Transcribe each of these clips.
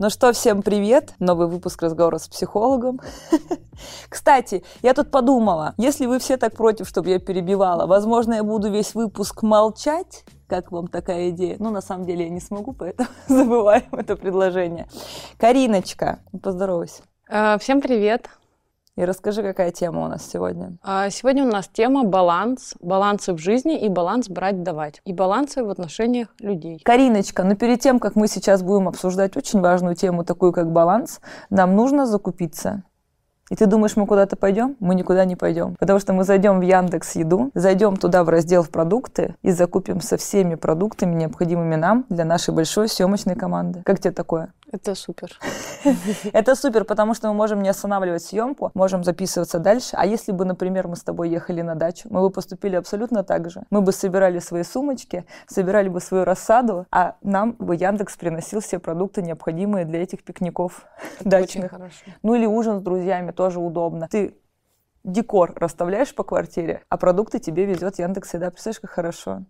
Ну что, всем привет! Новый выпуск разговора с психологом. Кстати, я тут подумала, если вы все так против, чтобы я перебивала, возможно, я буду весь выпуск молчать. Как вам такая идея? Ну, на самом деле, я не смогу, поэтому забываем это предложение. Кариночка, поздоровайся. Э, Всем привет! И расскажи, какая тема у нас сегодня. А, Сегодня у нас тема баланс, балансы в жизни и баланс брать-давать, и балансы в отношениях людей. Кариночка, но перед тем, как мы сейчас будем обсуждать очень важную тему, такую как баланс, нам нужно закупиться. И ты думаешь, мы куда-то пойдем? Мы никуда не пойдем. Потому что мы зайдем в Яндекс Еду, зайдем туда в раздел в продукты и закупимся всеми продуктами, необходимыми нам для нашей большой съемочной команды. Как тебе такое? Это супер. Это супер, потому что мы можем не останавливать съемку, можем записываться дальше. А если бы, например, мы с тобой ехали на дачу, мы бы поступили абсолютно так же. Мы бы собирали свои сумочки, собирали бы свою рассаду, а нам бы Яндекс приносил все продукты, необходимые для этих пикников Очень дачных. Ну или ужин с друзьями тоже удобно. Ты декор расставляешь по квартире, а продукты тебе везет Яндекс Еда. Представляешь, как хорошо?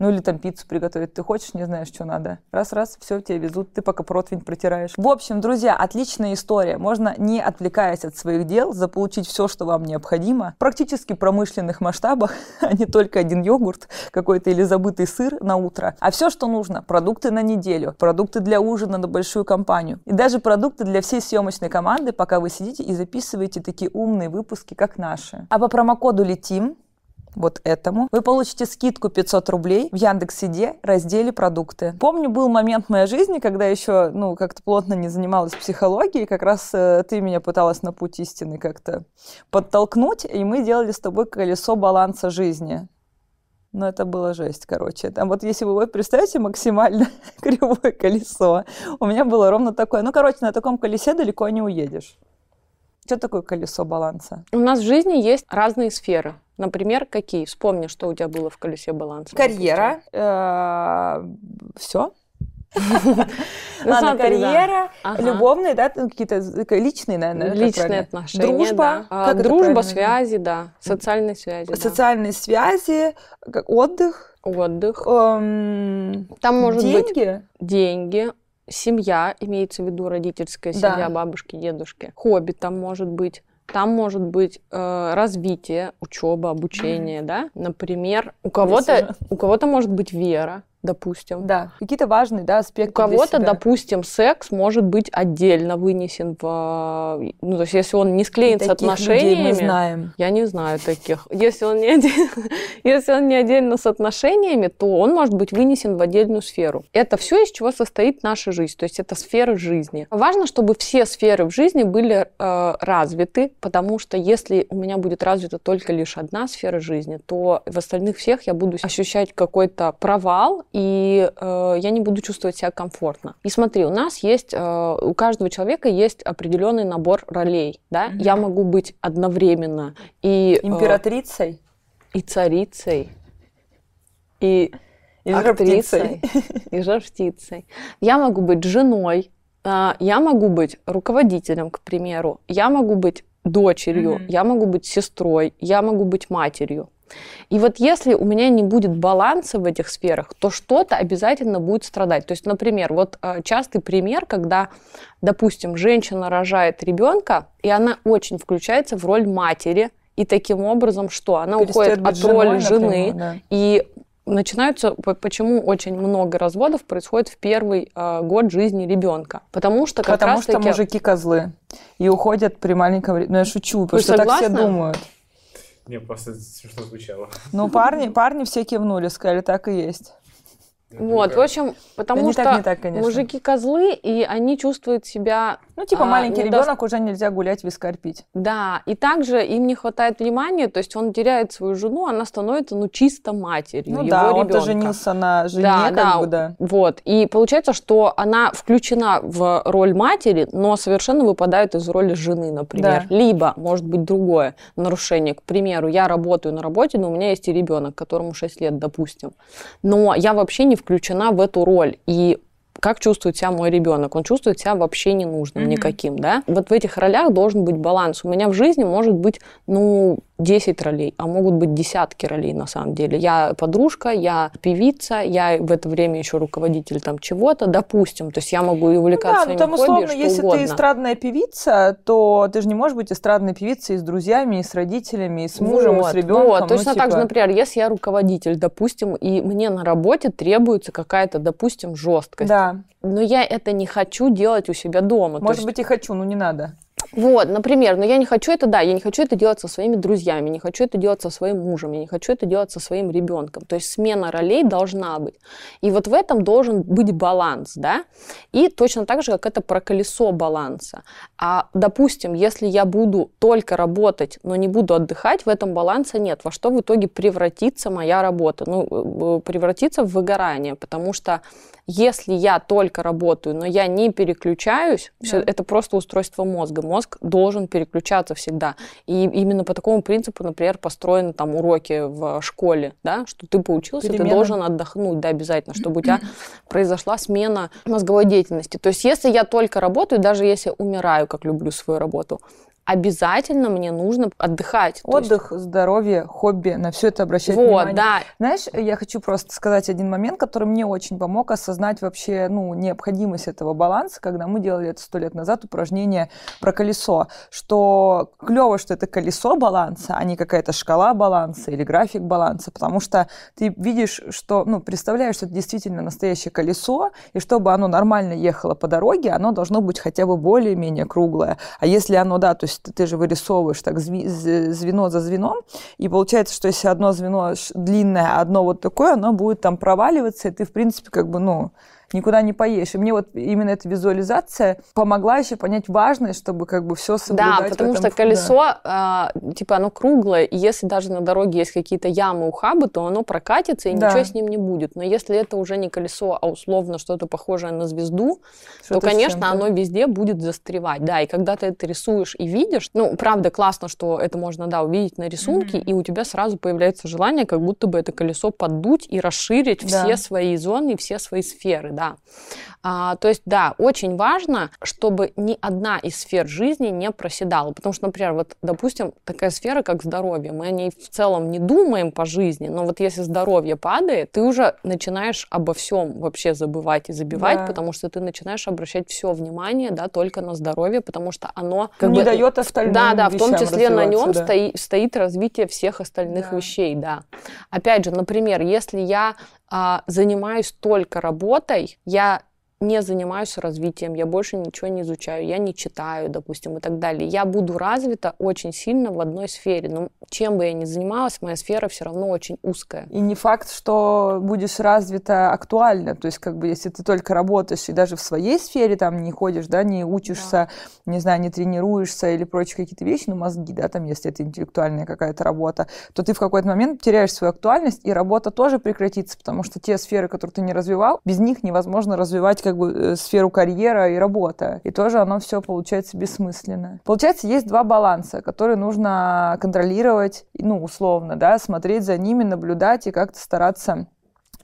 Ну или там пиццу приготовить. Ты хочешь, не знаешь, что надо. Раз-раз, все, тебе везут, ты пока противень протираешь. В общем, друзья, отличная история. Можно, не отвлекаясь от своих дел, заполучить все, что вам необходимо. В практически промышленных масштабах, а не только один йогурт какой-то или забытый сыр на утро. А все, что нужно. Продукты на неделю, продукты для ужина на большую компанию. И даже продукты для всей съемочной команды, пока вы сидите и записываете такие умные выпуски, как наши. А по промокоду «Летим» вот этому, вы получите скидку 500 рублей в Яндекс.Еде разделе «Продукты». Помню, был момент в моей жизни, когда еще, ну, как-то плотно не занималась психологией, как раз э, ты меня пыталась на путь истины как-то подтолкнуть, и мы делали с тобой колесо баланса жизни. Ну, это было жесть, короче. Там вот если вы вот представите максимально кривое колесо, у меня было ровно такое. Ну, короче, на таком колесе далеко не уедешь. Что такое колесо баланса? У нас в жизни есть разные сферы. Например, какие? Вспомни, что у тебя было в колесе баланса. Карьера. Все. Ну, Ладно, карьера, любовные, да, ну, какие-то з- личные, наверное. Личные отношения, Дружба. А, дружба, связи, да. Социальные связи. Социальные связи, отдых, Отдых. эм, Там может быть деньги. деньги, семья, имеется в виду родительская Да. семья, бабушки, дедушки. Хобби там может быть. Там может быть э, развитие, учеба, обучение, да. Например, у кого-то, у кого-то может быть вера, допустим. Да, какие-то важные, да, аспекты У кого-то, допустим, секс может быть отдельно вынесен в... Ну, то есть, если он не склеен с Таких людей отношениями... мы знаем. Я не знаю таких. Если он, не отдельно, если он не отдельно с отношениями, то он может быть вынесен в отдельную сферу. Это все, из чего состоит наша жизнь. То есть это сферы жизни. Важно, чтобы все сферы в жизни были э, развиты, потому что если у меня будет развита только лишь одна сфера жизни, то в остальных всех я буду ощущать какой-то провал, и э, я не буду чувствовать себя комфортно. И смотри, у нас есть, э, у каждого человека есть определенный набор ролей. Да? Я могу быть одновременно и э, Императрицей и царицей, и, и актрисой, и жар-птицей. Я могу быть женой, а, я могу быть руководителем, к примеру, я могу быть дочерью, Мгм. я могу быть сестрой, я могу быть матерью. И вот если у меня не будет баланса в этих сферах, то что-то обязательно будет страдать. То есть, например, вот э, частый пример, когда, допустим, женщина рожает ребенка, и она очень включается в роль матери, и таким образом что? Она Перестает уходит от женой, роли жены, напрямую, да. и начинаются, по- почему очень много разводов происходит в первый э, год жизни ребенка. Потому что как Потому раз что таки... мужики козлы. И уходят при маленьком... Ну, я шучу, потому Вы что так все согласны? думают. Не, просто смешно звучало. Ну, парни, парни все кивнули, сказали, так и есть. Вот, в общем, потому не что так, не так, конечно. мужики козлы, и они чувствуют себя Ну, типа, А, маленький недо- ребенок уже нельзя гулять, вискарь пить. Да, и также им не хватает внимания, то есть он теряет свою жену, она становится, ну, чисто матерью Ну его да, ребенка. женился на жене, Да, как да, бы, да. Вот. И получается, что она включена в роль матери, но совершенно выпадает из роли жены, например. Да. Либо, может быть, другое нарушение. К примеру, я работаю на работе, но у меня есть и ребенок, которому 6 лет, допустим. Но я вообще не включена в эту роль. И как чувствует себя мой ребенок? Он чувствует себя вообще ненужным Мгм. никаким, да? Вот в этих ролях должен быть баланс. У меня в жизни может быть, ну, 10 ролей, а могут быть десятки ролей на самом деле. Я подружка, я певица, я в это время еще руководитель там чего-то, допустим. То есть я могу и увлекаться ну, да, ну, там, условно, хобби, если угодно. ты эстрадная певица, то ты же не можешь быть эстрадной певицей и с друзьями, и с родителями, и с мужем, вот, и с ребенком. Вот, ну, точно так же, типа... например, если я руководитель, допустим, и мне на работе требуется какая-то, допустим, жесткость. Да. Но я это не хочу делать у себя дома. Может есть- быть, и хочу, но не надо. Вот, например, но я не хочу это, да, я не хочу это делать со своими друзьями, не хочу это делать со своим мужем, я не хочу это делать со своим ребенком. То есть смена ролей должна быть. И вот в этом должен быть баланс, да. И точно так же, как это про колесо баланса. А, допустим, если я буду только работать, но не буду отдыхать, в этом баланса нет. Во что в итоге превратится моя работа? Ну, э, превратится в выгорание, потому что если я только работаю, но я не переключаюсь, Да. это просто устройство мозга. Мозг должен переключаться всегда. И именно по такому принципу, например, построены там уроки в школе, да, что ты поучился, Перемена. ты должен отдохнуть, да, обязательно, чтобы у тебя произошла смена мозговой деятельности. То есть если я только работаю, даже если умираю, как люблю свою работу, обязательно мне нужно отдыхать. То есть- Отдых, здоровье, хобби, на все это обращать вот, внимание. да, Знаешь, я хочу просто сказать один момент, который мне очень помог осознать вообще ну, необходимость этого баланса, когда мы делали это сто лет назад, упражнение про колесо, что клево, что это колесо баланса, а не какая-то шкала баланса или график баланса, потому что ты видишь, что, ну, представляешь, что это действительно настоящее колесо, и чтобы оно нормально ехало по дороге, оно должно быть хотя бы более-менее круглое. А если оно, да, то есть ты, ты же вырисовываешь так звено за звеном, и получается, что если одно звено длинное, а одно вот такое, оно будет там проваливаться, и ты, в принципе, как бы, ну, никуда не поедешь. И мне вот именно эта визуализация помогла еще понять важность, чтобы как бы все соблюдать. Да, потому этом- что колесо, а, типа, оно круглое, и если даже на дороге есть какие-то ямы, ухабы, то оно прокатится, и Да. ничего с ним не будет. Но если это уже не колесо, а условно что-то похожее на звезду, то, Что-то конечно, оно везде будет застревать. Да, и когда ты это рисуешь и видишь, ну, правда, классно, что это можно, да, увидеть на рисунке, и у тебя сразу появляется желание, как будто бы это колесо поддуть и расширить Да. все свои зоны и все свои сферы, да. А, то есть, да, очень важно, чтобы ни одна из сфер жизни не проседала. Потому что, например, вот, допустим, такая сфера, как здоровье, мы о ней в целом не думаем по жизни, но вот если здоровье падает, ты уже начинаешь обо всем вообще забывать и забивать, Да. потому что ты начинаешь обращать все внимание, да, только на здоровье, потому что оно как Не бы, дает остальным Да, да, в том числе на нем да. стоит, стоит развитие всех остальных Да. вещей, да. Опять же, например, если я а, занимаюсь только работой, я не занимаюсь развитием, я больше ничего не изучаю, я не читаю, допустим, и так далее. Я буду развита очень сильно в одной сфере, но чем бы я ни занималась, моя сфера все равно очень узкая. И не факт, что будешь развита актуально. То есть, как бы, если ты только работаешь и даже в своей сфере там не ходишь, да, не учишься, не знаю, не тренируешься или прочие какие-то вещи, ну, мозги, да, там, если это интеллектуальная какая-то работа, то ты в какой-то момент теряешь свою актуальность, и работа тоже прекратится, потому что те сферы, которые ты не развивал, без них невозможно развивать как бы э, сферу карьера и работа. И тоже оно все получается бессмысленно. Получается, есть два баланса, которые нужно контролировать, ну, условно, да, смотреть за ними, наблюдать и как-то стараться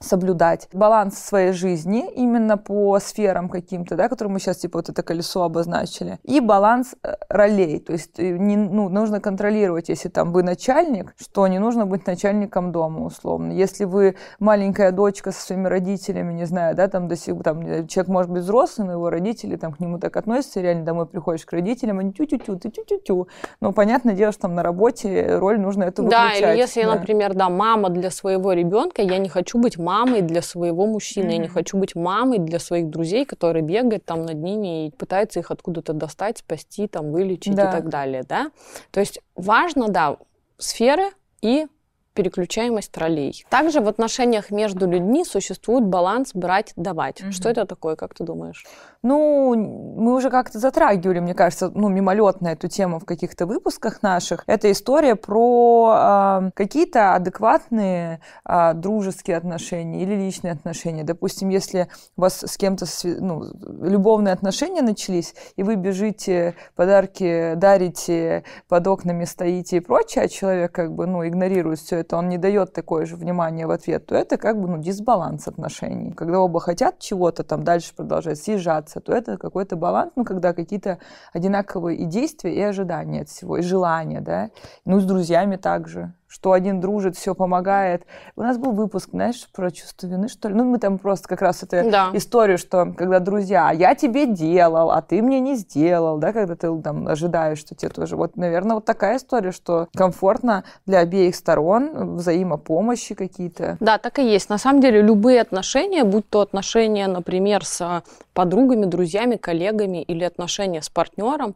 соблюдать баланс своей жизни именно по сферам каким-то, да, которые мы сейчас типа вот это колесо обозначили, и баланс э, ролей, то есть э, не, ну, нужно контролировать, если там вы начальник, что не нужно быть начальником дома условно. Если вы маленькая дочка со своими родителями, не знаю, да, там до сих там э, человек может быть взрослый, но его родители там к нему так относятся, реально домой приходишь к родителям, они тю-тю-тю, ты тю-тю-тю. Но понятное дело, что там на работе роль нужно Да, выключать. или если, да. например, да, мама для своего ребенка, я не хочу быть мамой для своего мужчины, я не хочу быть мамой для своих друзей, которые бегают там над ними и пытаются их откуда-то достать, спасти, там, вылечить Да. и так далее, да. То есть важно, да, сферы и переключаемость ролей. Также в отношениях между людьми существует баланс брать-давать. Мгм. Что это такое, как ты думаешь? Ну, мы уже как-то затрагивали, мне кажется, ну, мимолетно эту тему в каких-то выпусках наших. Это история про а, какие-то адекватные а, дружеские отношения или личные отношения. Допустим, если у вас с кем-то ну, любовные отношения начались, и вы бежите, подарки дарите, под окнами стоите и прочее, а человек как бы, ну, игнорирует все это, он не дает такое же внимание в ответ, то это как бы ну, дисбаланс отношений. Когда оба хотят чего-то там дальше продолжать съезжаться, то это какой-то баланс, ну, когда какие-то одинаковые и действия, и ожидания от всего, и желания, да. Ну, с друзьями также что один дружит, все помогает. У нас был выпуск, знаешь, про чувство вины, что ли? Ну, мы там просто как раз эту да. историю, что когда друзья, а я тебе делал, а ты мне не сделал, да, когда ты там ожидаешь, что тебе тоже. Вот, наверное, вот такая история, что комфортно для обеих сторон, взаимопомощи какие-то. Да, так и есть. На самом деле любые отношения, будь то отношения, например, с подругами, друзьями, коллегами или отношения с партнером,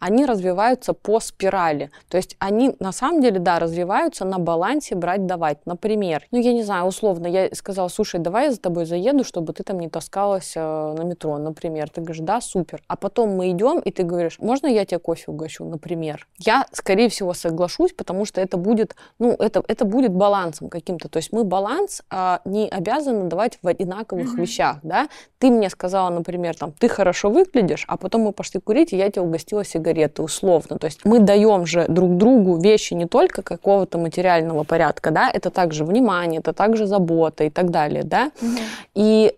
они развиваются по спирали. То есть они на самом деле, да, развиваются находятся на балансе брать-давать. Например, ну, я не знаю, условно, я сказала, слушай, давай я за тобой заеду, чтобы ты там не таскалась э, на метро, например. Ты говоришь, да, супер. А потом мы идем, и ты говоришь, можно я тебе кофе угощу, например. Я, скорее всего, соглашусь, потому что это будет, ну, это, это будет балансом каким-то. То есть мы баланс а, не обязаны давать в одинаковых mm-hmm. вещах, да. Ты мне сказала, например, там, ты хорошо выглядишь, а потом мы пошли курить, и я тебе угостила сигареты, условно. То есть мы даем же друг другу вещи не только какого-то материального порядка, да, это также внимание, это также забота и так далее, да. Угу. И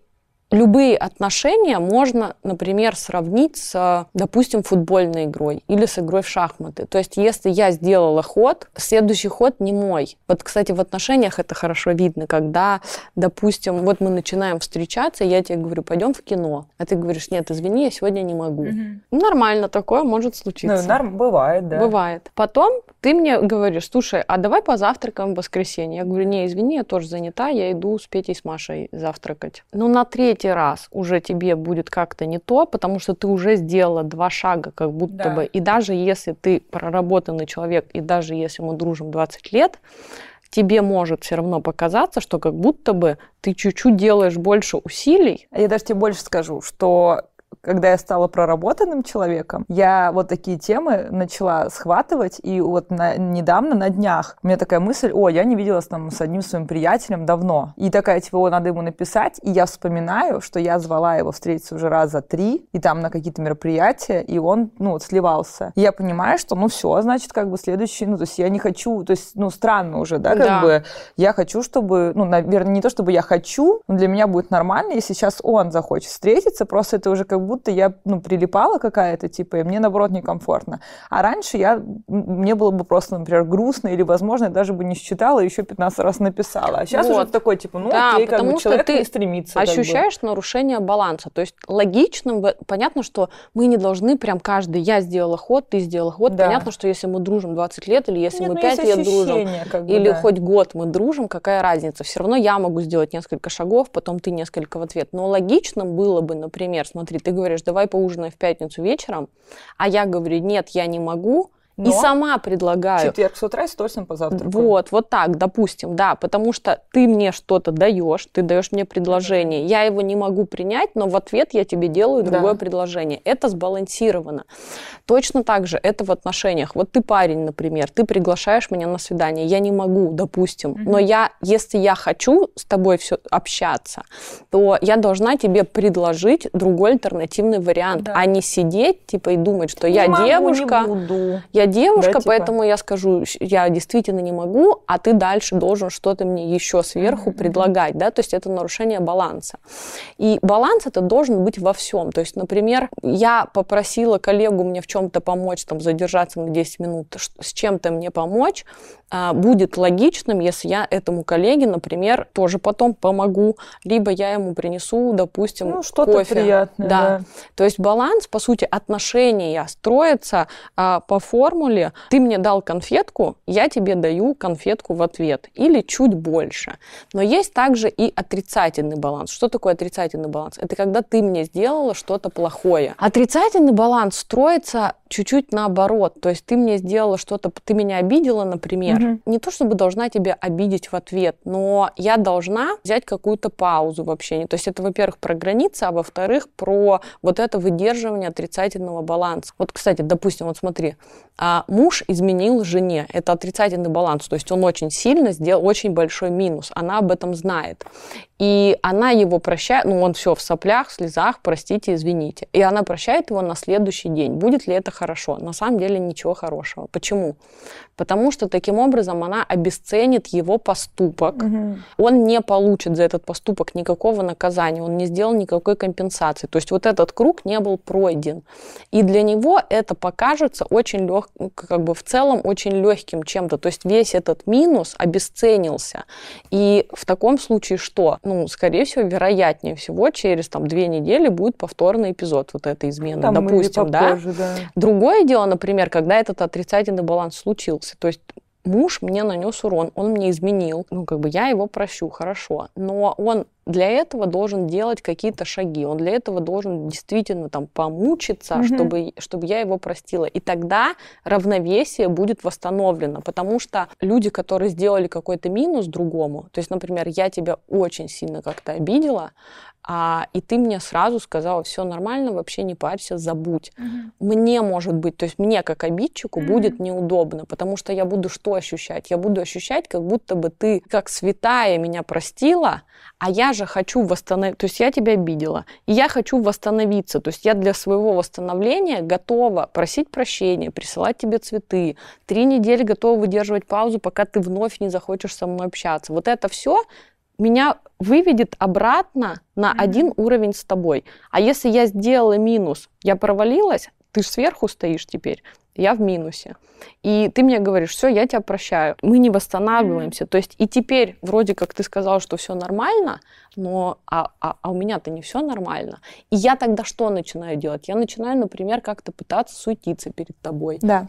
Любые отношения можно, например, сравнить с, допустим, футбольной игрой или с игрой в шахматы. То есть, если я сделала ход, следующий ход не мой. Вот, кстати, в отношениях это хорошо видно, когда, допустим, вот мы начинаем встречаться, я тебе говорю, пойдем в кино, а ты говоришь, нет, извини, я сегодня не могу. Угу. Нормально такое может случиться. Ну, норм, бывает, да. Бывает. Потом ты мне говоришь, слушай, а давай позавтракаем в воскресенье. Я говорю, не, извини, я тоже занята, я иду с Петей, с Машей завтракать. Ну, на третий третий раз уже тебе будет как-то не то, потому что ты уже сделала два шага, как будто да. бы. И даже если ты проработанный человек, и даже если мы дружим 20 лет, тебе может все равно показаться, что как будто бы ты чуть-чуть делаешь больше усилий. Я даже тебе больше скажу, что когда я стала проработанным человеком, я вот такие темы начала схватывать, и вот на, недавно, на днях, у меня такая мысль, о, я не виделась там с одним своим приятелем давно. И такая, типа, о, надо ему написать, и я вспоминаю, что я звала его встретиться уже раза три, и там на какие-то мероприятия, и он, ну, вот, сливался. И я понимаю, что, ну, все, значит, как бы следующий, ну, то есть я не хочу, то есть, ну, странно уже, да, как да. бы, я хочу, чтобы, ну, наверное, не то, чтобы я хочу, но для меня будет нормально, если сейчас он захочет встретиться, просто это уже как будто я, ну, прилипала какая-то, типа, и мне, наоборот, некомфортно. А раньше я, мне было бы просто, например, грустно, или, возможно, я даже бы не считала, еще 15 раз написала. А сейчас вот. уже такой, типа, ну, да, окей, как бы человек ты не стремится. ощущаешь как бы. нарушение баланса. То есть логично, понятно, что мы не должны прям каждый, я сделала ход, ты сделала ход. Да. Понятно, что если мы дружим 20 лет, или если Нет, мы 5 ну, лет дружим, как бы, или да. хоть год мы дружим, какая разница? Все равно я могу сделать несколько шагов, потом ты несколько в ответ. Но логично было бы, например, смотри, ты говоришь, давай поужинаем в пятницу вечером, а я говорю, нет, я не могу, но и сама предлагаю. Четверг с утра с точно позавтракаю. Вот, вот так, допустим, да, потому что ты мне что-то даешь, ты даешь мне предложение, я его не могу принять, но в ответ я тебе делаю другое да. предложение. Это сбалансировано. Точно так же это в отношениях. Вот ты парень, например, ты приглашаешь меня на свидание, я не могу, допустим, mm но я, если я хочу с тобой все общаться, то я должна тебе предложить другой альтернативный вариант, да. а не сидеть типа и думать, что не я могу, девушка, я девушка, да, типа... поэтому я скажу, я действительно не могу, а ты дальше должен что-то мне еще сверху mm-hmm. предлагать, да, то есть это нарушение баланса. И баланс это должен быть во всем. То есть, например, я попросила коллегу мне в чем-то помочь, там, задержаться на 10 минут, с чем-то мне помочь, будет логичным, если я этому коллеге, например, тоже потом помогу, либо я ему принесу, допустим, ну, что-то кофе. приятное. Да. да. То есть баланс, по сути, отношения строится а, по формуле «ты мне дал конфетку, я тебе даю конфетку в ответ» или чуть больше. Но есть также и отрицательный баланс. Что такое отрицательный баланс? Это когда ты мне сделала что-то плохое. Отрицательный баланс строится чуть-чуть наоборот. То есть ты мне сделала что-то, ты меня обидела, например. Угу. Не то чтобы должна тебя обидеть в ответ, но я должна взять какую-то паузу в общении. То есть это, во-первых, про границы, а во-вторых, про вот это выдерживание отрицательного баланса. Вот, кстати, допустим, вот смотри, а муж изменил жене. Это отрицательный баланс. То есть он очень сильно сделал очень большой минус. Она об этом знает. И она его прощает, ну он все в соплях, в слезах, простите, извините. И она прощает его на следующий день. Будет ли это хорошо? На самом деле ничего хорошего. Почему? Потому что таким образом она обесценит его поступок. Мгм. Он не получит за этот поступок никакого наказания, он не сделал никакой компенсации. То есть вот этот круг не был пройден. И для него это покажется очень лег, как бы в целом очень легким чем-то. То есть весь этот минус обесценился. И в таком случае что? Ну, скорее всего, вероятнее всего, через там две недели будет повторный эпизод вот этой измены, Там допустим, да? попозже, да. Другое дело, например, когда этот отрицательный баланс случился, то есть муж мне нанес урон, он мне изменил, ну, как бы я его прощу, хорошо, но он для этого должен делать какие-то шаги, он для этого должен действительно там помучиться, Мгм. чтобы, чтобы я его простила. И тогда равновесие будет восстановлено, потому что люди, которые сделали какой-то минус другому, то есть, например, я тебя очень сильно как-то обидела, а, и ты мне сразу сказала, все нормально, вообще не парься, забудь мне может быть, то есть мне как обидчику Мгм. будет неудобно, потому что я буду что ощущать? Я буду ощущать, как будто бы ты как святая меня простила, а я же хочу восстановить, то есть я тебя обидела, и я хочу восстановиться, то есть я для своего восстановления готова просить прощения, присылать тебе цветы, три недели готова выдерживать паузу, пока ты вновь не захочешь со мной общаться. Вот это все меня выведет обратно на Мгм. один уровень с тобой. А если я сделала минус, я провалилась, ты же сверху стоишь теперь, я в минусе. И ты мне говоришь, все, я тебя прощаю. Мы не восстанавливаемся. То есть и теперь вроде как ты сказал, что все нормально, но а, а- а у меня-то не все нормально. И я тогда что начинаю делать? Я начинаю, например, как-то пытаться суетиться перед тобой. Да.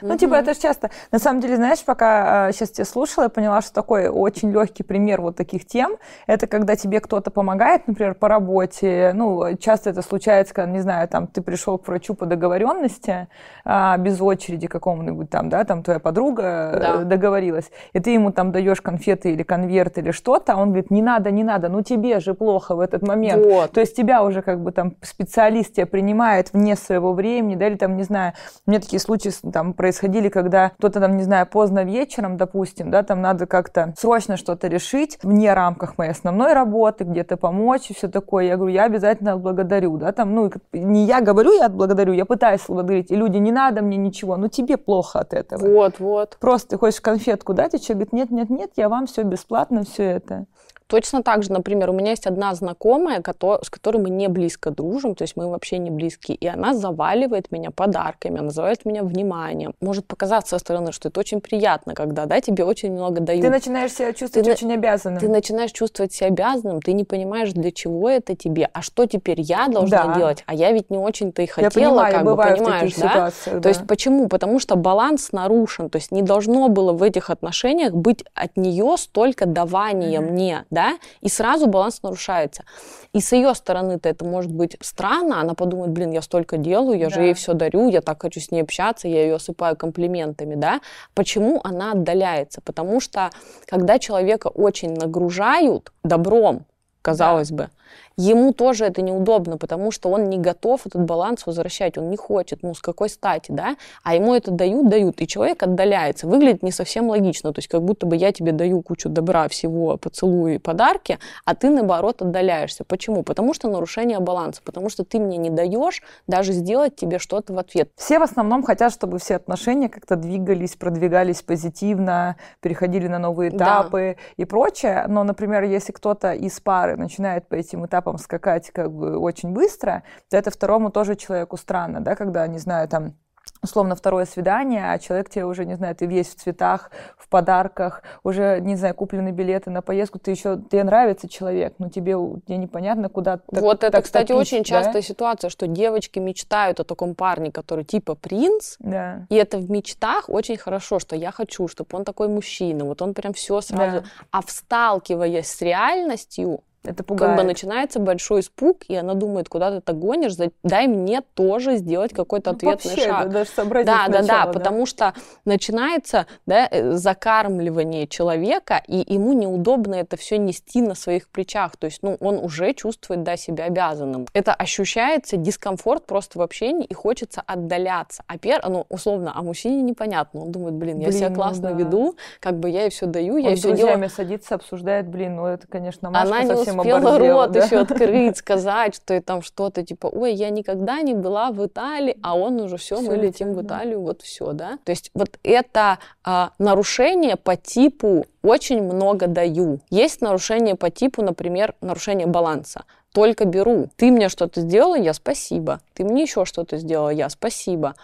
Ну, типа, это же часто. На самом деле, знаешь, пока сейчас тебя слушала, я поняла, что такой очень легкий пример вот таких тем, это когда тебе кто-то помогает, например, по работе. Ну, часто это случается, когда, не знаю, там, ты пришел к врачу по договоренности, а, без очереди какому-нибудь там, да, там твоя подруга э, Да. договорилась, и ты ему там даешь конфеты или конверт или что-то, а он говорит, не надо, не надо, ну тебе же плохо в этот момент. Вот. То есть тебя уже как бы там специалист тебя принимает вне своего времени, да, или там, не знаю, у меня такие случаи с- там происходили, когда кто-то там, не знаю, поздно вечером, допустим, да, там надо как-то срочно что-то решить вне рамках моей основной работы, где-то помочь и все такое. Я говорю, я обязательно отблагодарю, да, там, ну, не я говорю, я отблагодарю, я пытаюсь благодарить, и люди, не надо мне ничего, ну, тебе плохо от этого. Вот, вот. Просто ты хочешь конфетку дать, и человек говорит, нет, нет, нет, я вам все бесплатно, все это. Точно так же, например, у меня есть одна знакомая, с которой мы не близко дружим, то есть мы вообще не близки, и она заваливает меня подарками, она заваливает меня вниманием. Может показаться со стороны, что это очень приятно, когда, да, тебе очень много дают. Ты начинаешь себя чувствовать Ты очень обязанным. Ты начинаешь чувствовать себя обязанным, ты не понимаешь, для чего это тебе, а что теперь я должна Да. делать, а я ведь не очень-то и Я хотела, понимаю, как бы, понимаешь, да? ситуациях, То да. есть почему? Потому что баланс нарушен, то есть не должно было в этих отношениях быть от нее столько давания Мгм. мне, да, и сразу баланс нарушается. И с ее стороны-то это может быть странно, она подумает, блин, я столько делаю, я же Да. ей все дарю, я так хочу с ней общаться, я ее осыпаю комплиментами, да. Почему она отдаляется? Потому что когда человека очень нагружают добром, казалось бы, ему тоже это неудобно, потому что он не готов этот баланс возвращать, он не хочет, ну, с какой стати, да, а ему это дают, дают, и человек отдаляется, выглядит не совсем логично, то есть как будто бы я тебе даю кучу добра, всего, поцелуи, подарки, а ты, наоборот, отдаляешься. Почему? Потому что нарушение баланса, потому что ты мне не даешь даже сделать тебе что-то в ответ. Все в основном хотят, чтобы все отношения как-то двигались, продвигались позитивно, переходили на новые Да. этапы и прочее. Но, например, если кто-то из пары начинает по этим этапам скакать как бы очень быстро, то это второму тоже человеку странно, да, когда, не знаю, там условно второе свидание, а человек тебе уже, не знаю, ты весь в цветах, в подарках, уже, не знаю, куплены билеты на поездку, ты еще, тебе нравится человек, но тебе, тебе непонятно, куда так- вот это, так кстати, топить, очень да? частая ситуация, что девочки мечтают о таком парне, который типа принц, Да. И это в мечтах очень хорошо, что я хочу, чтобы он такой мужчина, вот он прям все сразу. Да. А в сталкиваясь с реальностью, Это как пугает. бы начинается большой испуг, и она думает, куда ты так гонишь, дай мне тоже сделать какой-то Ну, ответный вообще, шаг. да, даже сообразить Да, да, да, сначала, потому что начинается да, э, закармливание человека, и ему неудобно это все нести на своих плечах. То есть, ну, он уже чувствует да, себя обязанным. Это ощущается дискомфорт просто в общении, и хочется отдаляться. А пер, ну, условно, а мужчине непонятно. Он думает, блин, я Блин, себя ну классно да. веду, как бы я ей все даю, я ей все делаю. садится, обсуждает, блин, ну это, конечно, Машка Она не совсем успела рот да? еще открыть, сказать, что и там что-то типа, ой, я никогда не была в Италии, а он уже все, Всё мы летим летят, в да. Италию, вот все, да. То есть вот это а, нарушение по типу очень много даю. Есть нарушение по типу, например, нарушение баланса. Только беру. Ты мне что-то сделала, я спасибо. Ты мне еще что-то сделала, я спасибо.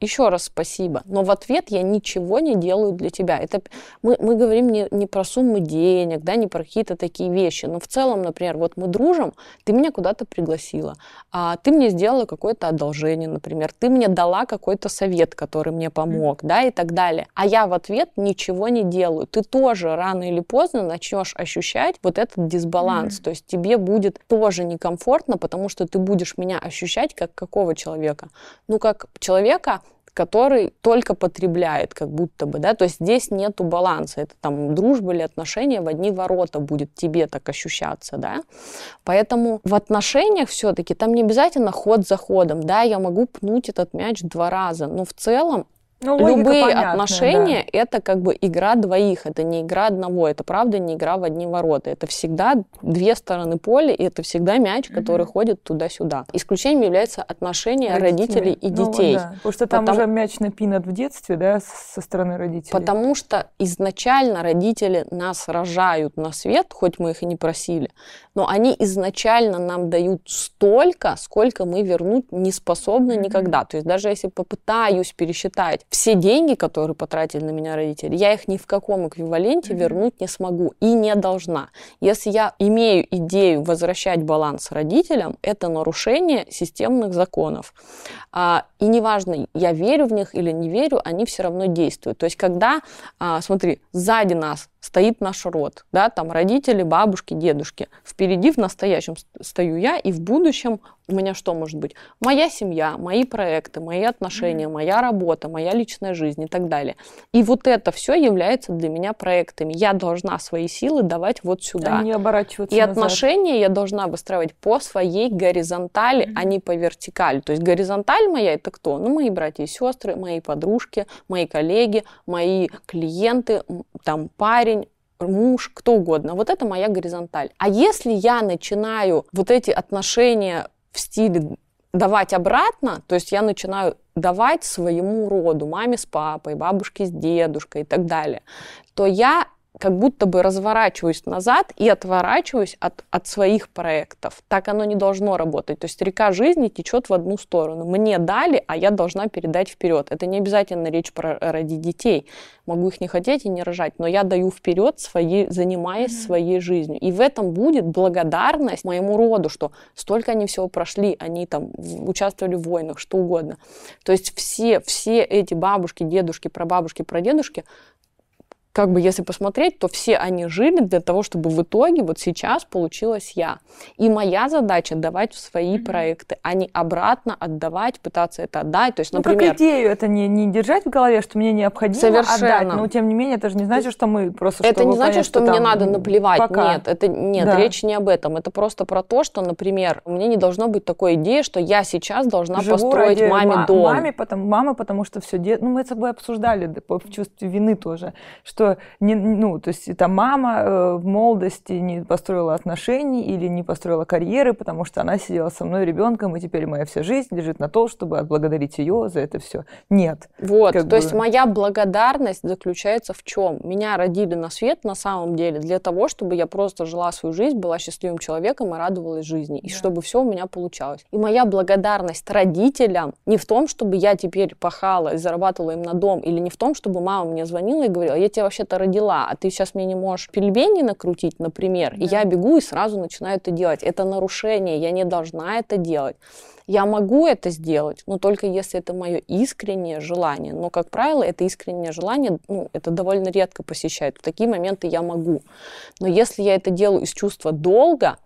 Еще раз спасибо. Но в ответ я ничего не делаю для тебя. Это мы, мы говорим не, не про суммы денег, да, не про какие-то такие вещи. Но в целом, например, вот мы дружим, ты меня куда-то пригласила, а ты мне сделала какое-то одолжение, например, ты мне дала какой-то совет, который мне помог, да, и так далее. А я в ответ ничего не делаю. Ты тоже рано или поздно начнешь ощущать вот этот дисбаланс. То есть тебе будет тоже некомфортно, потому что ты будешь меня ощущать как какого человека? Ну, как человека, который только потребляет, как будто бы, да, то есть здесь нету баланса, это там дружба или отношения в одни ворота будет тебе так ощущаться, да, поэтому в отношениях все-таки там не обязательно ход за ходом, да, я могу пнуть этот мяч два раза, но в целом Ну, логика Любые понятная, отношения это как бы игра двоих, это не игра одного, это правда не игра в одни ворота. Это всегда две стороны поля, и это всегда мяч, который ходит туда-сюда. Исключением является отношения да. родителей и Ну, детей. да. Потому что там Потому- уже мяч напинат в детстве, да, со стороны родителей. Потому что изначально родители нас рожают на свет, хоть мы их и не просили, но они изначально нам дают столько, сколько мы вернуть не способны Мгм. никогда. То есть даже если попытаюсь пересчитать все деньги, которые потратили на меня родители, я их ни в каком эквиваленте Мгм. вернуть не смогу и не должна. Если я имею идею возвращать баланс родителям, это нарушение системных законов. А, и неважно, я верю в них или не верю, они все равно действуют. То есть, когда, а, смотри, сзади нас стоит наш род, да, там родители, бабушки, дедушки, впереди в настоящем ст- стою я, и в будущем у меня что может быть? Моя семья, мои проекты, мои отношения, моя работа, моя личная жизнь и так далее. И вот это все является для меня проектами. Я должна свои силы давать вот сюда. А не оборачиваться И назад. отношения я должна выстраивать по своей горизонтали, а не по вертикали. То есть горизонталь моя это кто? Ну, мои братья и сестры, мои подружки, мои коллеги, мои клиенты, там парень, муж, кто угодно. Вот это моя горизонталь. А если я начинаю вот эти отношения в стиле давать обратно, то есть я начинаю давать своему роду, маме с папой, бабушке с дедушкой и так далее, то я как будто бы разворачиваюсь назад и отворачиваюсь от, от своих проектов. Так оно не должно работать. То есть река жизни течет в одну сторону. Мне дали, а я должна передать вперед. Это не обязательно речь про ради детей. Могу их не хотеть и не рожать, но я даю вперед, своей, занимаясь Мгм. своей жизнью. И в этом будет благодарность моему роду, что столько они всего прошли, они там участвовали в войнах, что угодно. То есть все, все эти бабушки, дедушки, прабабушки, прадедушки как бы если посмотреть, то все они жили для того, чтобы в итоге вот сейчас получилась я. И моя задача давать в свои Мгм. проекты, а не обратно отдавать, пытаться это отдать. То есть, Ну, например, как идею это не, не держать в голове, что мне необходимо Совершенно. отдать. Но, тем не менее, это же не значит, что мы просто... это не значит, понять, что, мне там, надо наплевать. пока. Нет, это нет, Да. речь не об этом. Это просто про то, что, например, у меня не должно быть такой идеи, что я сейчас должна Живу построить ради маме ма- дом. Маме, потому, мамы, потому что все де... Ну, мы с собой обсуждали да, по- в чувстве вины тоже, что, не, ну, то есть там мама э, в молодости не построила отношений или не построила карьеры, потому что она сидела со мной ребенком, и теперь моя вся жизнь лежит на то, чтобы отблагодарить ее за это все. Нет. Вот, Как то есть бы- моя благодарность заключается в чем? Меня родили на свет на самом деле для того, чтобы я просто жила свою жизнь, была счастливым человеком и радовалась жизни, и Да. чтобы все у меня получалось. И моя благодарность родителям не в том, чтобы я теперь пахала и зарабатывала им на дом, или не в том, чтобы мама мне звонила и говорила, я тебя вообще-то родила, а ты сейчас мне не можешь пельмени накрутить, например, и Да. я бегу и сразу начинаю это делать. Это нарушение, я не должна это делать. Я могу это сделать, но только если это мое искреннее желание. Но, как правило, это искреннее желание, ну, это довольно редко посещает. В такие моменты я могу. Но если я это делаю из чувства долга,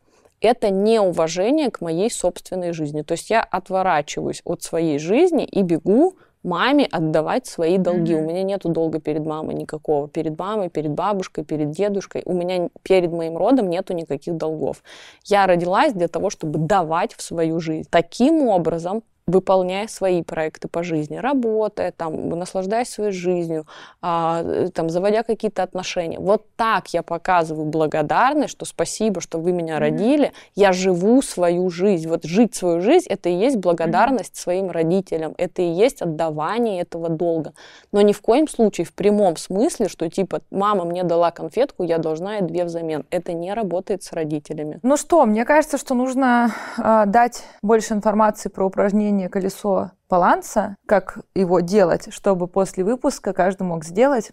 это неуважение к моей собственной жизни. То есть я отворачиваюсь от своей жизни и бегу маме отдавать свои долги. Мгм. У меня нету долга перед мамой никакого. Перед мамой, перед бабушкой, перед дедушкой. У меня перед моим родом нету никаких долгов. Я родилась для того, чтобы давать в свою жизнь. Таким образом, выполняя свои проекты по жизни, работая, там, наслаждаясь своей жизнью, а, э, там, заводя какие-то отношения. Вот так я показываю благодарность, что спасибо, что вы меня mm-hmm. родили, я живу свою жизнь. Вот жить свою жизнь, это и есть благодарность mm-hmm. своим родителям, это и есть отдавание этого долга. Но ни в коем случае в прямом смысле, что типа мама мне дала конфетку, я должна ей две взамен. Это не работает с родителями. Ну что, мне кажется, что нужно э, дать больше информации про упражнения упражнение «Колесо баланса», как его делать, чтобы после выпуска каждый мог сделать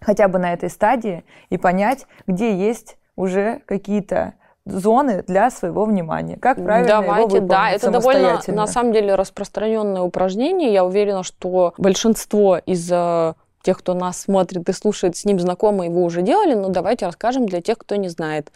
хотя бы на этой стадии и понять, где есть уже какие-то зоны для своего внимания. Как правильно Давайте, его да, это довольно на самом деле распространенное упражнение. Я уверена, что большинство из э, тех, кто нас смотрит и слушает, с ним знакомы, его уже делали, но давайте расскажем для тех, кто не знает.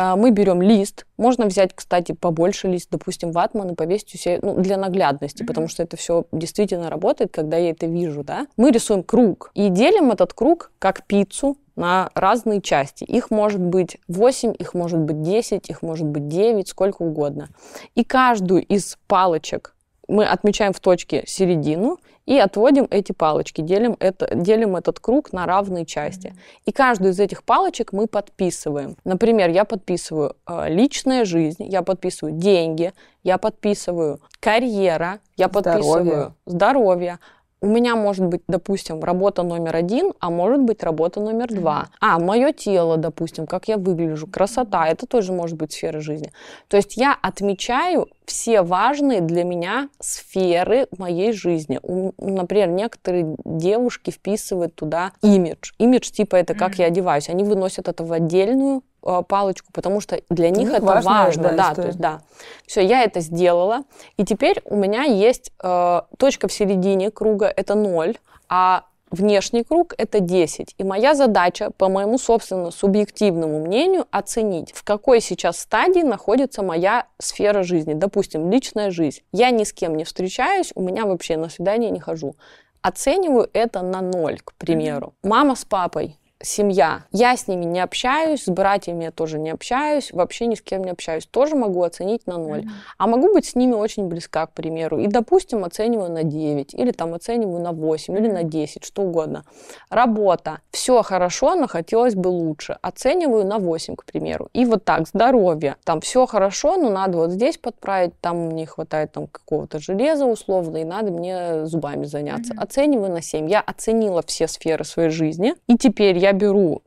А, мы берем лист, можно взять, кстати, побольше лист, допустим, ватман и повесить у себя, ну, для наглядности, mm-hmm. потому что это все действительно работает, когда я это вижу, да. Мы рисуем круг и делим этот круг как пиццу на разные части. Их может быть 8, их может быть 10, их может быть 9, сколько угодно. И каждую из палочек мы отмечаем в точке середину и отводим эти палочки, делим, это, делим этот круг на равные части. И каждую из этих палочек мы подписываем. Например, я подписываю э, личная жизнь, я подписываю деньги, я подписываю карьера, я подписываю здоровье, здоровье у меня может быть, допустим, работа номер один, а может быть работа номер два. А, мое тело, допустим, как я выгляжу, красота, это тоже может быть сфера жизни. То есть я отмечаю все важные для меня сферы моей жизни. Например, некоторые девушки вписывают туда имидж. Имидж типа это как я одеваюсь. Они выносят это в отдельную палочку, потому что для них, них это важно, важно да, то есть да. Все, я это сделала, и теперь у меня есть э, точка в середине круга, это 0, а внешний круг это 10. И моя задача, по моему собственному субъективному мнению, оценить, в какой сейчас стадии находится моя сфера жизни. Допустим, личная жизнь. Я ни с кем не встречаюсь, у меня вообще на свидание не хожу. Оцениваю это на ноль, к примеру. Мама с папой семья. Я с ними не общаюсь, с братьями я тоже не общаюсь, вообще ни с кем не общаюсь. Тоже могу оценить на ноль. Mm-hmm. А могу быть с ними очень близка, к примеру. И, допустим, оцениваю на 9, или там оцениваю на 8, mm-hmm. или на 10, что угодно. Работа. Все хорошо, но хотелось бы лучше. Оцениваю на 8, к примеру. И вот так, здоровье. Там все хорошо, но надо вот здесь подправить, там не хватает там какого-то железа условно, и надо мне зубами заняться. Mm-hmm. Оцениваю на 7. Я оценила все сферы своей жизни, и теперь я я беру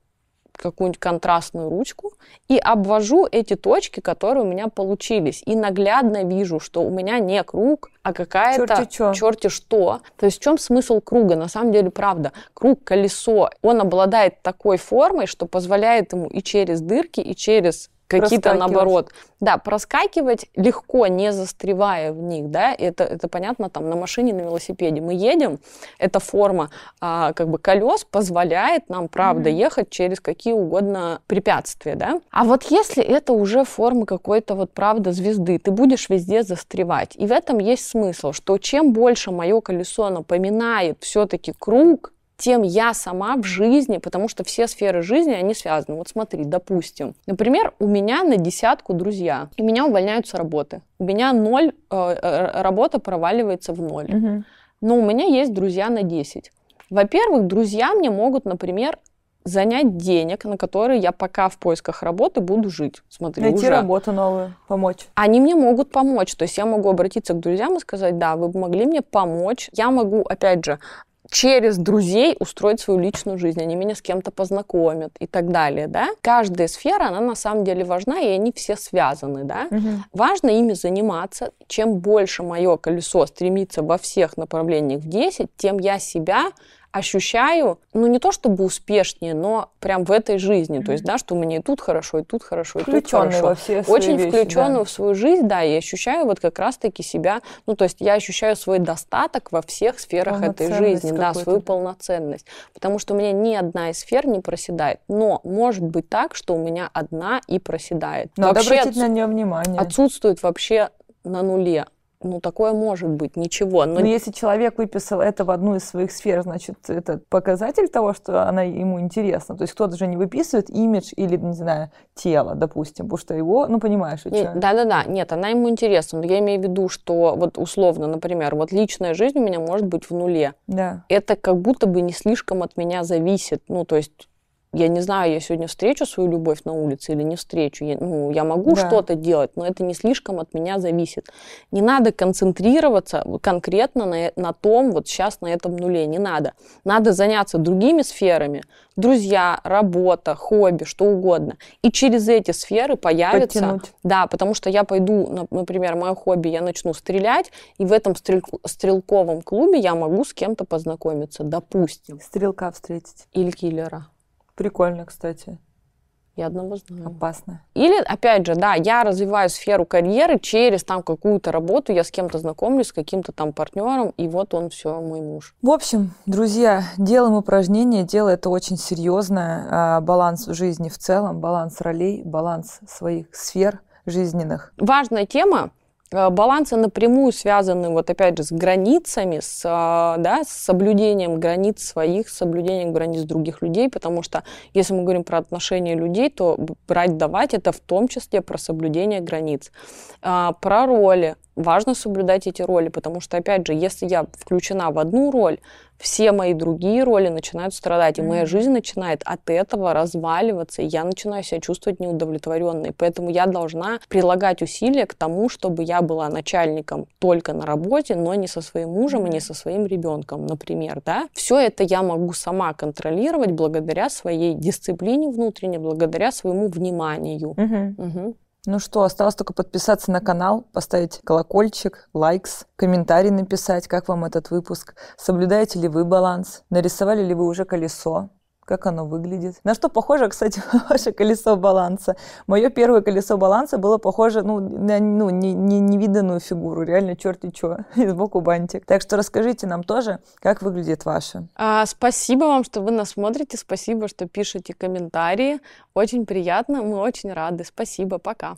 какую-нибудь контрастную ручку и обвожу эти точки, которые у меня получились. И наглядно вижу, что у меня не круг, а какая-то черти, черти что. То есть в чем смысл круга? На самом деле, правда, круг, колесо, он обладает такой формой, что позволяет ему и через дырки, и через какие-то наоборот. Да, проскакивать легко, не застревая в них, да, это, это понятно там на машине, на велосипеде. Мы едем, эта форма а, как бы колес позволяет нам, правда, mm-hmm. ехать через какие угодно препятствия, да. А вот если это уже форма какой-то вот, правда, звезды, ты будешь везде застревать. И в этом есть смысл, что чем больше мое колесо напоминает все-таки круг, тем я сама в жизни, потому что все сферы жизни, они связаны. Вот смотри, допустим, например, у меня на десятку друзья, и меня увольняют с работы. У меня ноль, э, э работа проваливается в ноль. Угу. Но у меня есть друзья на 10. Во-первых, друзья мне могут, например, занять денег, на которые я пока в поисках работы буду жить. Смотри, Найти уже. работу новую, помочь. Они мне могут помочь. То есть я могу обратиться к друзьям и сказать, да, вы могли мне помочь. Я могу, опять же, через друзей устроить свою личную жизнь, они меня с кем-то познакомят и так далее, да. Каждая сфера, она на самом деле важна, и они все связаны, да. Угу. Важно ими заниматься. Чем больше мое колесо стремится во всех направлениях в 10, тем я себя ощущаю, ну не то чтобы успешнее, но прям в этой жизни. Mm-hmm. То есть, да, что мне и тут хорошо, и тут хорошо, и тут хорошо. во все Очень вещи, включенную да. в свою жизнь, да, и ощущаю вот как раз-таки себя, ну то есть я ощущаю свой достаток во всех сферах этой жизни, да, свою полноценность. Потому что у меня ни одна из сфер не проседает. Но может быть так, что у меня одна и проседает. Надо вообще обратить отсу- на нее внимание. Отсутствует вообще на нуле ну, такое может быть, ничего. Но... Но если человек выписал это в одну из своих сфер, значит, это показатель того, что она ему интересна. То есть кто-то же не выписывает имидж или, не знаю, тело, допустим, потому что его, ну, понимаешь, Да-да-да, нет, она ему интересна. Но я имею в виду, что вот условно, например, вот личная жизнь у меня может быть в нуле. Да. Это как будто бы не слишком от меня зависит. Ну, то есть я не знаю, я сегодня встречу свою любовь на улице или не встречу. Я, ну, я могу да. что-то делать, но это не слишком от меня зависит. Не надо концентрироваться конкретно на, на том, вот сейчас на этом нуле. Не надо. Надо заняться другими сферами. Друзья, работа, хобби, что угодно. И через эти сферы появится... Подтянуть. Да, потому что я пойду, например, мое хобби, я начну стрелять, и в этом стрель, стрелковом клубе я могу с кем-то познакомиться, допустим. Стрелка встретить. Или киллера. Прикольно, кстати. Я одного знаю. Опасно. Или, опять же, да, я развиваю сферу карьеры через там какую-то работу, я с кем-то знакомлюсь, с каким-то там партнером, и вот он все, мой муж. В общем, друзья, делаем упражнение, дело это очень серьезное. А, баланс в жизни в целом, баланс ролей, баланс своих сфер жизненных. Важная тема, балансы напрямую связаны, вот опять же, с границами, с, э, да, с соблюдением границ своих, с соблюдением границ других людей, потому что если мы говорим про отношения людей, то брать, давать это в том числе про соблюдение границ. А, про роли. Важно соблюдать эти роли, потому что, опять же, если я включена в одну роль, все мои другие роли начинают страдать, и моя жизнь начинает от этого разваливаться, и я начинаю себя чувствовать неудовлетворенной. Поэтому я должна прилагать усилия к тому, чтобы я была начальником только на работе, но не со своим мужем и не со своим ребенком, например, да. Все это я могу сама контролировать благодаря своей дисциплине внутренней, благодаря своему вниманию. Угу. Угу. Ну что, осталось только подписаться на канал, поставить колокольчик, лайкс, комментарий написать, как вам этот выпуск. Соблюдаете ли вы баланс? Нарисовали ли вы уже колесо? Как оно выглядит. На что похоже, кстати, ваше колесо баланса? Мое первое колесо баланса было похоже ну, на ну, не, не, невиданную фигуру, реально черти что, и сбоку бантик. Так что расскажите нам тоже, как выглядит ваше. А, спасибо вам, что вы нас смотрите, спасибо, что пишете комментарии. Очень приятно, мы очень рады. Спасибо, пока.